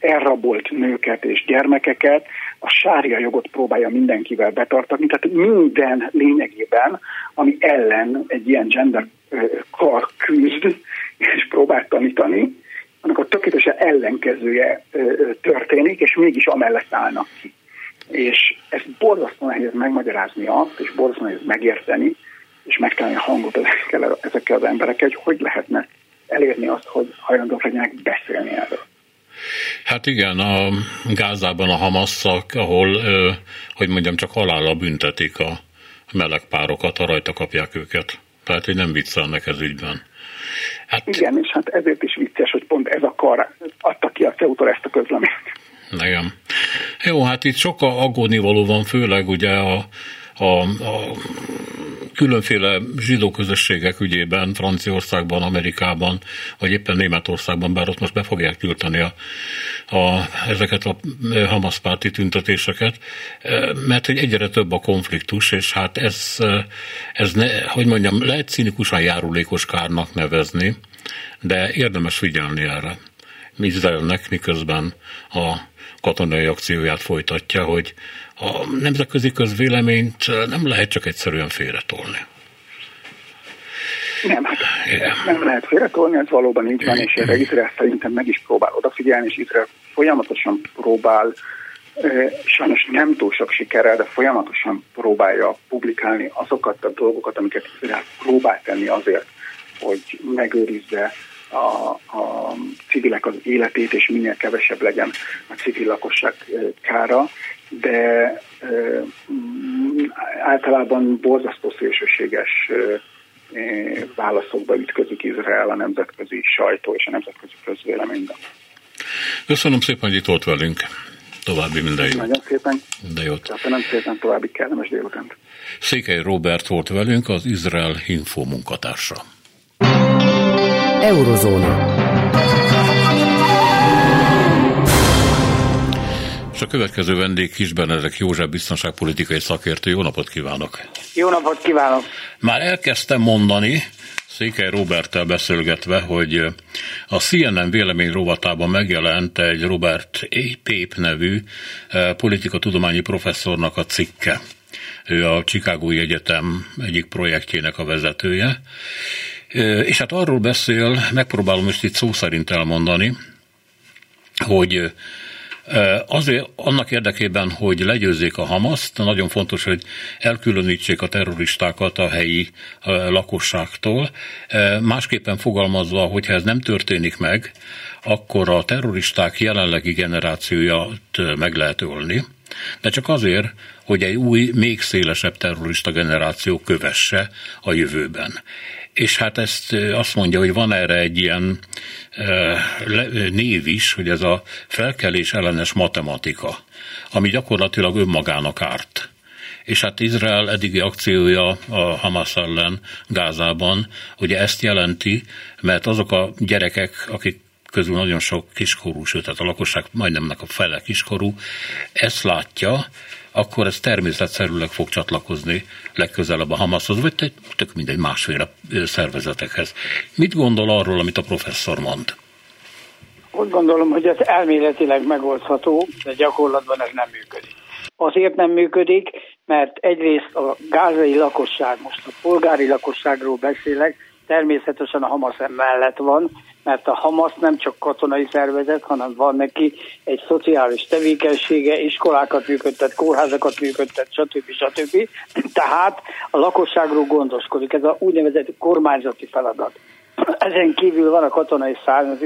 elrabolt nőket és gyermekeket, a sárja jogot próbálja mindenkivel betartatni, tehát minden lényegében, ami ellen egy ilyen gender kar küzd, és próbál tanítani, annak a tökéletesen ellenkezője történik, és mégis amellett állnak ki. És ezt borzasztó nehéz megmagyarázni azt, és borzasztó nehéz megérteni, és megtalálni a hangot ezekkel, ezekkel az emberekkel, hogy hogy lehetne elérni azt, hogy hajlandók legyenek beszélni erről. Hát igen, a Gázában a Hamasszak, ahol, hogy mondjam, csak halála büntetik a meleg párokat, ha rajta kapják őket. Tehát, hogy nem viccelnek ez ügyben. Hát... Igen, és hát ezért is vicces, hogy pont ez a kar adta ki a ceu ezt a közleményt. Igen. Jó, hát itt sok aggódnivaló van, főleg ugye a, a, a különféle zsidó közösségek ügyében Franciaországban, Amerikában, vagy éppen Németországban, bár ott most be fogják tiltani a, a, ezeket a Hamas párti tüntetéseket, mert hogy egyre több a konfliktus, és hát ez, ez ne, hogy mondjam, lehet cinikusan járulékos kárnak nevezni, de érdemes figyelni erre. Izraelnek miközben a katonai akcióját folytatja, hogy a nemzetközi közvéleményt nem lehet csak egyszerűen félretolni. Nem, hát Igen. nem lehet félretolni, ez valóban így van, és erre Izrael szerintem meg is próbál odafigyelni, és Izrael folyamatosan próbál, sajnos nem túl sok sikerrel, de folyamatosan próbálja publikálni azokat a dolgokat, amiket Izrael próbál tenni azért, hogy megőrizze a, a civilek az életét, és minél kevesebb legyen a civil lakosság kára, de általában borzasztó szélsőséges válaszokba ütközik Izrael a nemzetközi sajtó és a nemzetközi közvéleményben. Köszönöm szépen, hogy itt volt velünk. További minden jót. Nagyon szépen. Minden jót. Köszönöm szépen, további kellemes délutánt. Székely Robert volt velünk, az Izrael Info munkatársa. Eurozóna. A következő vendég Kisbenedek József biztonságpolitikai szakértő. Jó napot kívánok! Jó napot kívánok! Már elkezdtem mondani, Székely Roberttel beszélgetve, hogy a CNN vélemény rovatában megjelent egy Robert A. Pape nevű eh, politikatudományi professzornak a cikke. Ő a Chicagói Egyetem egyik projektjének a vezetője. Eh, és hát arról beszél, megpróbálom most itt szó szerint elmondani, hogy Azért annak érdekében, hogy legyőzzék a Hamaszt, nagyon fontos, hogy elkülönítsék a terroristákat a helyi lakosságtól. Másképpen fogalmazva, hogyha ez nem történik meg, akkor a terroristák jelenlegi generációját meg lehet ölni, de csak azért, hogy egy új, még szélesebb terrorista generáció kövesse a jövőben és hát ezt azt mondja, hogy van erre egy ilyen név is, hogy ez a felkelés ellenes matematika, ami gyakorlatilag önmagának árt. És hát Izrael eddigi akciója a Hamas ellen Gázában ugye ezt jelenti, mert azok a gyerekek, akik közül nagyon sok kiskorú, sőt, tehát a lakosság majdnemnek a fele kiskorú, ezt látja, akkor ez természetszerűleg fog csatlakozni legközelebb a Hamashoz, vagy tök mindegy másféle szervezetekhez. Mit gondol arról, amit a professzor mond? Úgy gondolom, hogy ez elméletileg megoldható, de gyakorlatban ez nem működik. Azért nem működik, mert egyrészt a gázai lakosság, most a polgári lakosságról beszélek, természetesen a Hamas mellett van, mert a Hamas nem csak katonai szervezet, hanem van neki egy szociális tevékenysége, iskolákat működtet, kórházakat működtet, stb. stb. Tehát a lakosságról gondoskodik, ez a úgynevezett kormányzati feladat. Ezen kívül van a katonai szárny, az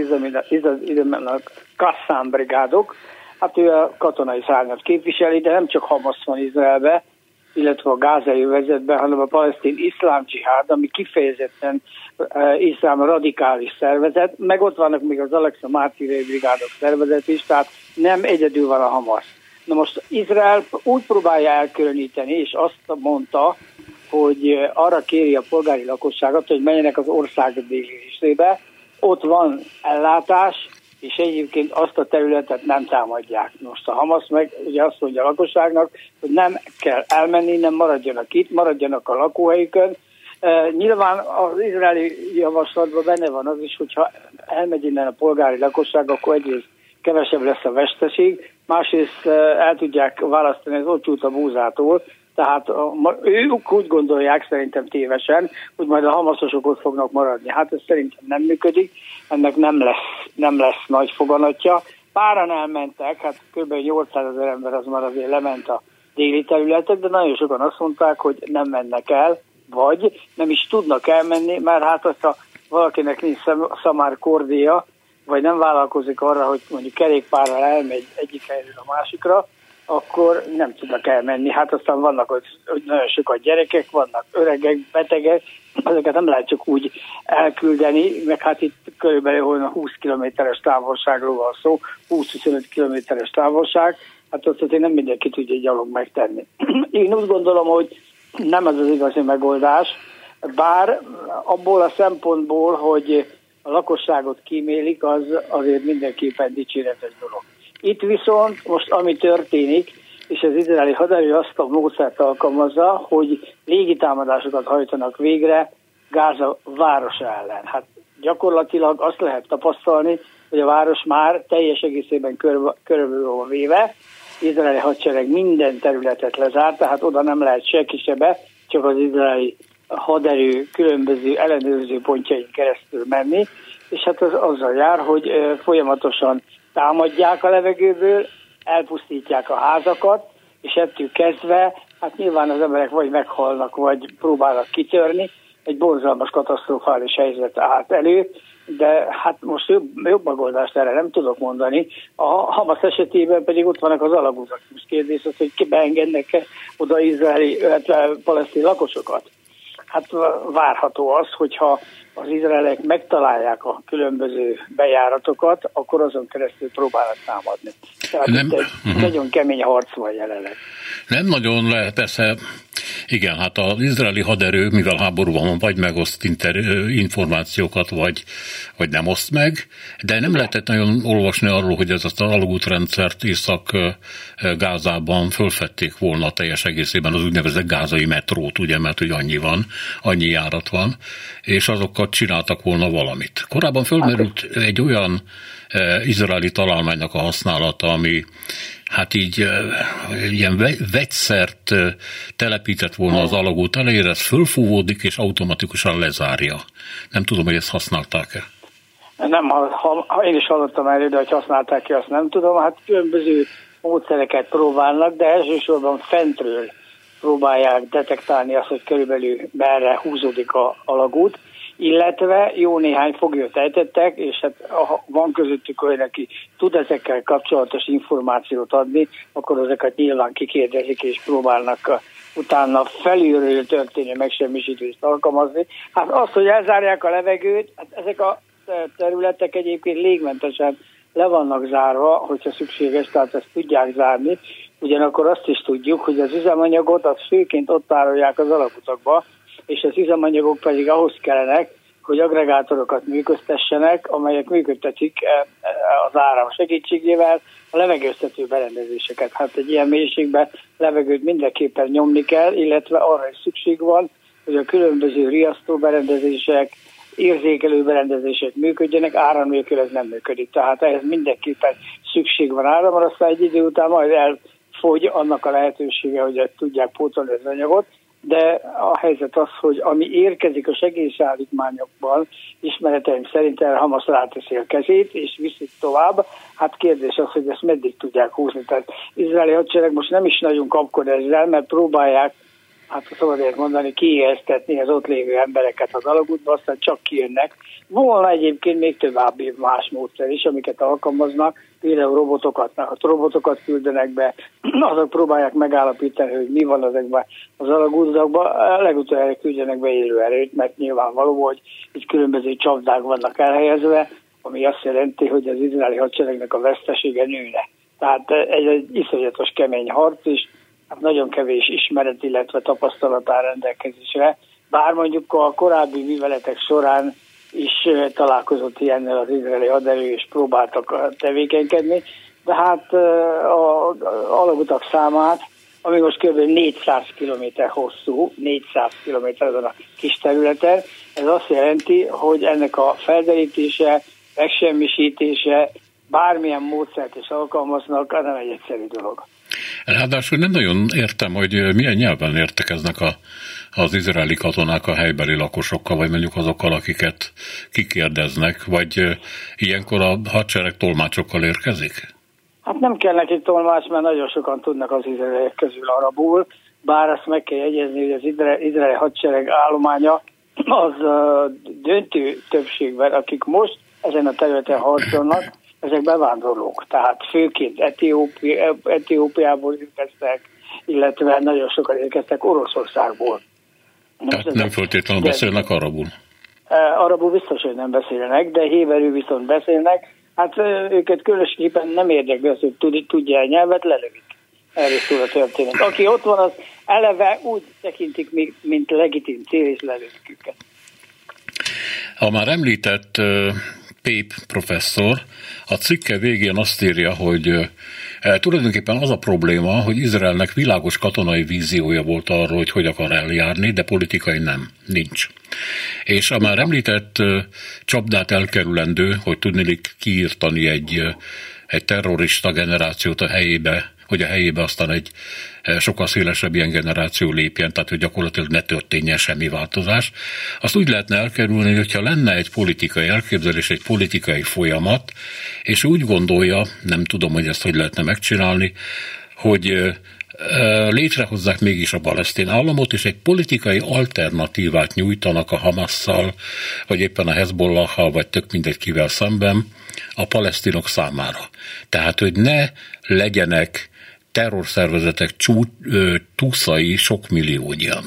izemének Kasszán brigádok, hát ő a katonai szárnyat képviseli, de nem csak Hamas van Izraelbe, illetve a gázai vezetben, hanem a palesztin iszlám dzsihád, ami kifejezetten uh, iszlám radikális szervezet, meg ott vannak még az Alexa Mártirei brigádok szervezet is, tehát nem egyedül van a Hamas. Na most Izrael úgy próbálja elkülöníteni, és azt mondta, hogy arra kéri a polgári lakosságot, hogy menjenek az ország déli részébe, ott van ellátás, és egyébként azt a területet nem támadják. Most a Hamas meg ugye azt mondja a lakosságnak, hogy nem kell elmenni, nem maradjanak itt, maradjanak a lakóhelyükön. E, nyilván az izraeli javaslatban benne van az is, hogyha elmegy innen a polgári lakosság, akkor egyrészt kevesebb lesz a veszteség, másrészt el tudják választani az ott a búzától, tehát ők úgy gondolják szerintem tévesen, hogy majd a hamaszosok ott fognak maradni. Hát ez szerintem nem működik, ennek nem lesz, nem lesz nagy foganatja. Páran elmentek, hát kb. 800 ezer ember az már azért lement a déli területek, de nagyon sokan azt mondták, hogy nem mennek el, vagy nem is tudnak elmenni, mert hát azt a valakinek nincs szamár kordéja, vagy nem vállalkozik arra, hogy mondjuk kerékpárral elmegy egyik helyről a másikra, akkor nem tudnak elmenni. Hát aztán vannak, hogy, nagyon sokan gyerekek, vannak öregek, betegek, ezeket nem csak úgy elküldeni, meg hát itt körülbelül 20 kilométeres távolságról van szó, 20-25 kilométeres távolság, hát azt azért nem mindenki tudja gyalog megtenni. [CLEARS THROAT] Én úgy gondolom, hogy nem ez az igazi megoldás, bár abból a szempontból, hogy a lakosságot kímélik, az azért mindenképpen dicséretes dolog. Itt viszont most ami történik, és az izraeli haderő azt a módszert alkalmazza, hogy légitámadásokat hajtanak végre Gáza városa ellen. Hát gyakorlatilag azt lehet tapasztalni, hogy a város már teljes egészében körülbelül van véve, izraeli hadsereg minden területet lezárt, tehát oda nem lehet se be, csak az izraeli haderő különböző ellenőrző pontjain keresztül menni, és hát az azzal jár, hogy folyamatosan támadják a levegőből, elpusztítják a házakat, és ettől kezdve, hát nyilván az emberek vagy meghalnak, vagy próbálnak kitörni, egy borzalmas katasztrofális helyzet állt elő, de hát most jobb, jobb megoldást erre nem tudok mondani. A Hamas esetében pedig ott vannak az alagúzak. Most kérdés az, hogy beengednek-e oda izraeli, illetve palesztin lakosokat. Hát várható az, hogyha az izraelek megtalálják a különböző bejáratokat, akkor azon keresztül próbálnak támadni. Tehát nem, egy uh-huh. nagyon kemény harc van jelenleg. Nem nagyon lehet persze igen, hát az izraeli haderő, mivel háborúban van, vagy megoszt inter, információkat, vagy, vagy nem oszt meg, de nem lehetett nagyon olvasni arról, hogy ez az alagútrendszert Észak-Gázában fölfedték volna teljes egészében az úgynevezett gázai metrót, ugye, mert hogy annyi van, annyi járat van, és azokkal csináltak volna valamit. Korábban fölmerült egy olyan izraeli találmánynak a használata, ami hát így ilyen vegyszert telepített volna az alagút elejére, ez fölfúvódik és automatikusan lezárja. Nem tudom, hogy ezt használták-e. Nem, ha, ha, én is hallottam erről, de hogy használták ki, azt nem tudom. Hát különböző módszereket próbálnak, de elsősorban fentről próbálják detektálni azt, hogy körülbelül merre húzódik a alagút illetve jó néhány foglyot ejtettek, és hát van közöttük olyan, aki tud ezekkel kapcsolatos információt adni, akkor ezeket nyilván kikérdezik és próbálnak utána felülről történő megsemmisítést alkalmazni. Hát az, hogy elzárják a levegőt, hát ezek a területek egyébként légmentesen le vannak zárva, hogyha szükséges, tehát ezt tudják zárni. Ugyanakkor azt is tudjuk, hogy az üzemanyagot az főként ott tárolják az alakutakba, és az üzemanyagok pedig ahhoz kellenek, hogy agregátorokat működtessenek, amelyek működtetik eh, eh, az áram segítségével a levegőztető berendezéseket. Hát egy ilyen mélységben levegőt mindenképpen nyomni kell, illetve arra is szükség van, hogy a különböző riasztó berendezések, érzékelő berendezések működjenek, áram nélkül ez nem működik. Tehát ehhez mindenképpen szükség van áramra, aztán egy idő után majd el fogy annak a lehetősége, hogy tudják pótolni az anyagot, de a helyzet az, hogy ami érkezik a segélyszállítmányokban, ismereteim szerint erre Hamas ráteszi a kezét, és viszik tovább. Hát kérdés az, hogy ezt meddig tudják húzni. Tehát izraeli hadsereg most nem is nagyon kapkod ezzel, mert próbálják hát szabad mondani, kiijesztetni az ott lévő embereket az alagútba, aztán csak kijönnek. Volna egyébként még tovább más módszer is, amiket alkalmaznak, például robotokat, hát robotokat küldenek be, [CLEARS THROAT] azok próbálják megállapítani, hogy mi van ezekben az alagútzakban, legutóbb küldjenek be élő erőt, mert nyilvánvaló, hogy itt különböző csapdák vannak elhelyezve, ami azt jelenti, hogy az izraeli hadseregnek a vesztesége nőne. Tehát ez egy iszonyatos kemény harc is, nagyon kevés ismeret, illetve tapasztalat áll rendelkezésre, bár mondjuk a korábbi műveletek során is találkozott ilyennel az izraeli haderő, és próbáltak tevékenykedni, de hát a alagutak számát, ami most kb. 400 km hosszú, 400 km azon a kis területen, ez azt jelenti, hogy ennek a felderítése, megsemmisítése, bármilyen módszert is alkalmaznak, az nem egy egyszerű dolog. Ráadásul nem nagyon értem, hogy milyen nyelven értekeznek a, az izraeli katonák a helybeli lakosokkal, vagy mondjuk azokkal, akiket kikérdeznek, vagy ilyenkor a hadsereg tolmácsokkal érkezik? Hát nem kell neki tolmács, mert nagyon sokan tudnak az izraeliek közül arabul, bár azt meg kell jegyezni, hogy az izraeli hadsereg állománya az döntő többségben, akik most ezen a területen harcolnak, ezek bevándorlók, tehát főként Etiópi, Etiópiából érkeztek, illetve nagyon sokan érkeztek Oroszországból. Tehát nem föltétlenül beszélnek arabul? E, arabul biztos, hogy nem beszélnek, de héberül viszont beszélnek. Hát e, őket különösképpen nem érdekli az, hogy tudja a nyelvet, lelövik. Erről szól a történet. Aki ott van, az eleve úgy tekintik, mint legitim cél, és lelövik őket. A már említett Pép professzor a cikke végén azt írja, hogy e, tulajdonképpen az a probléma, hogy Izraelnek világos katonai víziója volt arról, hogy hogy akar eljárni, de politikai nem, nincs. És a már említett csapdát elkerülendő, hogy tudnélik kiírtani egy, egy terrorista generációt a helyébe, hogy a helyébe aztán egy sokkal szélesebb ilyen generáció lépjen, tehát hogy gyakorlatilag ne történjen semmi változás. Azt úgy lehetne elkerülni, hogyha lenne egy politikai elképzelés, egy politikai folyamat, és úgy gondolja, nem tudom, hogy ezt hogy lehetne megcsinálni, hogy e, e, létrehozzák mégis a palesztin államot, és egy politikai alternatívát nyújtanak a Hamasszal, vagy éppen a Hezbollahal, vagy tök mindegy kivel szemben a palesztinok számára. Tehát, hogy ne legyenek terrorszervezetek túszai sok milliógyan.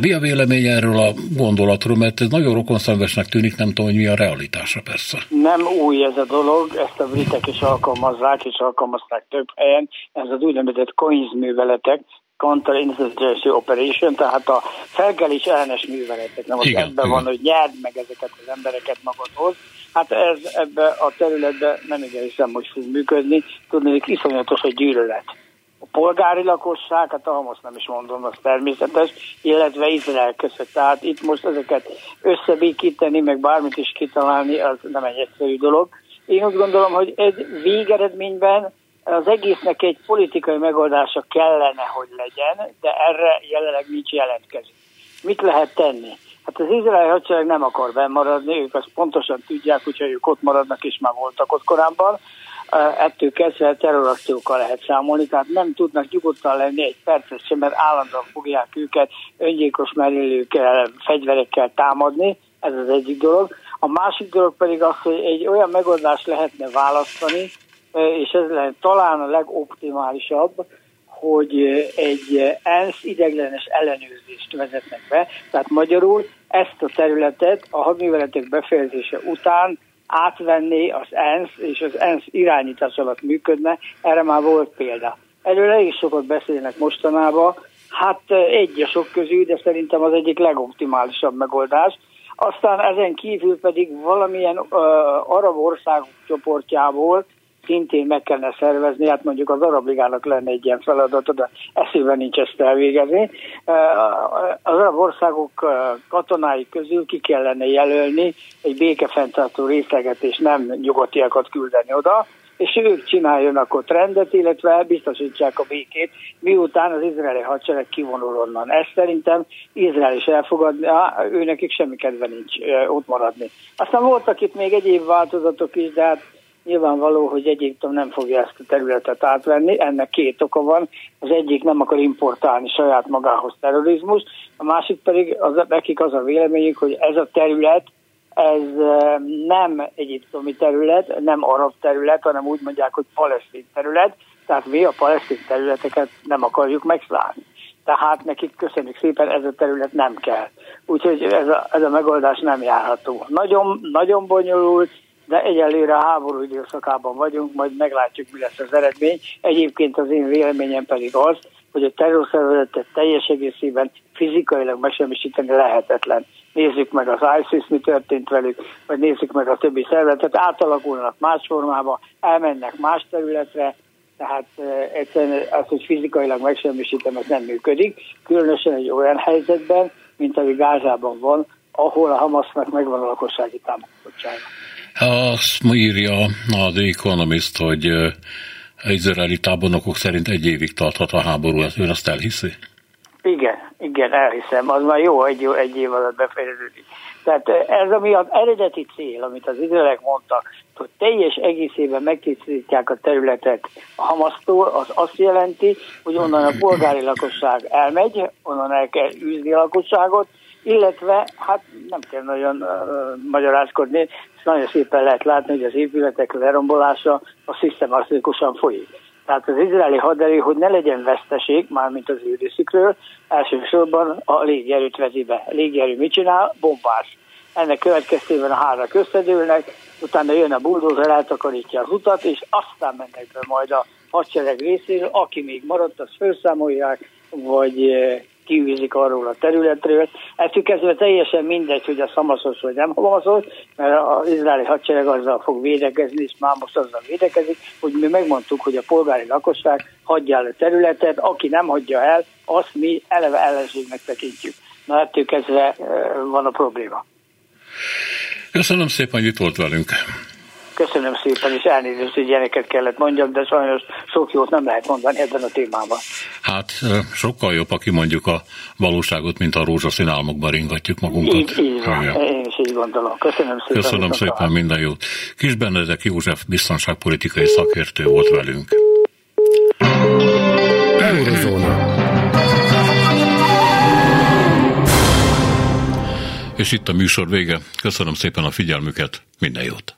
Mi a vélemény erről a gondolatról, mert ez nagyon rokonszenvesnek tűnik, nem tudom, hogy mi a realitása persze. Nem új ez a dolog, ezt a britek is alkalmazzák, és alkalmazták több helyen. Ez az úgynevezett COINS műveletek, Counter-Insurgency Operation, tehát a felkelés ellenes műveletek. Nem az ebben igen. van, hogy nyerd meg ezeket az embereket magadhoz, Hát ez ebbe a területbe nem igen hiszem, hogy fog működni. Tudni, hogy iszonyatos a gyűlölet. A polgári lakosság, hát a most nem is mondom, az természetes, illetve Izrael között. Tehát itt most ezeket összebékíteni, meg bármit is kitalálni, az nem egy egyszerű dolog. Én úgy gondolom, hogy egy végeredményben az egésznek egy politikai megoldása kellene, hogy legyen, de erre jelenleg nincs jelentkező. Mit lehet tenni? Hát az izraeli hadsereg nem akar bennmaradni, ők azt pontosan tudják, hogyha ők ott maradnak, és már voltak ott korábban. Ettől kezdve terrorakciókkal lehet számolni, tehát nem tudnak nyugodtan lenni egy percet sem, mert állandóan fogják őket öngyilkos merülőkkel, fegyverekkel támadni, ez az egyik dolog. A másik dolog pedig az, hogy egy olyan megoldást lehetne választani, és ez lenne talán a legoptimálisabb, hogy egy ENSZ ideglenes ellenőrzést vezetnek be, tehát magyarul ezt a területet a hadműveletek befejezése után átvenni az ENSZ, és az ENSZ irányítás alatt működne, erre már volt példa. Erről elég sokat beszélnek mostanában, hát egy a sok közül, de szerintem az egyik legoptimálisabb megoldás. Aztán ezen kívül pedig valamilyen uh, arab országok csoportjából szintén meg kellene szervezni, hát mondjuk az Arab Ligának lenne egy ilyen feladata, de eszében nincs ezt elvégezni. Az arab országok katonái közül ki kellene jelölni egy békefenntartó részleget, és nem nyugatiakat küldeni oda, és ők csináljanak ott rendet, illetve biztosítsák a békét, miután az izraeli hadsereg kivonul onnan. Ezt szerintem Izrael is elfogadja, ő nekik semmi kedve nincs ott maradni. Aztán voltak itt még egyéb változatok is, de hát nyilvánvaló, hogy Egyiptom nem fogja ezt a területet átvenni, ennek két oka van. Az egyik nem akar importálni saját magához terrorizmus, a másik pedig az, nekik az a véleményük, hogy ez a terület ez nem egyiptomi terület, nem arab terület, hanem úgy mondják, hogy palesztin terület, tehát mi a palesztin területeket nem akarjuk megszállni. Tehát nekik köszönjük szépen, ez a terület nem kell. Úgyhogy ez a, ez a megoldás nem járható. Nagyon, nagyon bonyolult, de egyelőre a háború időszakában vagyunk, majd meglátjuk, mi lesz az eredmény. Egyébként az én véleményem pedig az, hogy a terrorszervezetet teljes egészében fizikailag megsemmisíteni lehetetlen. Nézzük meg az ISIS, mi történt velük, vagy nézzük meg a többi szervezetet, átalakulnak más formába, elmennek más területre, tehát egyszerűen az, hogy fizikailag megsemmisítem, ez nem működik, különösen egy olyan helyzetben, mint ami Gázában van, ahol a Hamasnak megvan a lakossági támogatottsága. Azt írja a The Economist, hogy izraeli tábornokok szerint egy évig tarthat a háború, ön azt elhiszi? Igen, igen, elhiszem. Az már jó egy, egy év alatt befejeződik. Tehát ez ami az eredeti cél, amit az izraelek mondtak, hogy teljes egészében megtisztítják a területet Hamasztól, az azt jelenti, hogy onnan a polgári lakosság elmegy, onnan el kell űzni a lakosságot, illetve hát nem kell nagyon uh, magyarázkodni, nagyon szépen lehet látni, hogy az épületek lerombolása a szisztematikusan folyik. Tehát az izraeli haderő, hogy ne legyen veszteség, mármint az ő részükről, elsősorban a légierőt vezi be. A légierő mit csinál? Bombás. Ennek következtében a hárak összedőlnek, utána jön a buldózer, eltakarítja az utat, és aztán mennek be majd a hadsereg részéről, aki még maradt, azt felszámolják, vagy kiűzik arról a területről. Ettől kezdve teljesen mindegy, hogy a szamaszos vagy nem szamaszos, mert az izraeli hadsereg azzal fog védekezni, és már most azzal védekezik, hogy mi megmondtuk, hogy a polgári lakosság hagyja el a területet, aki nem hagyja el, azt mi eleve ellenségnek tekintjük. Na ettől kezdve van a probléma. Köszönöm szépen, hogy itt volt velünk. Köszönöm szépen, és elnézést, hogy ilyeneket kellett mondjam, de sajnos sok jót nem lehet mondani ebben a témában. Hát sokkal jobb, aki mondjuk a valóságot, mint a rózsaszín álmokban ringatjuk magunkat. Így, így van. Én is így gondolom. Köszönöm szépen. Köszönöm szépen, minden jót. Kis Benedek József biztonságpolitikai szakértő volt velünk. Eurozóna. És itt a műsor vége. Köszönöm szépen a figyelmüket, minden jót!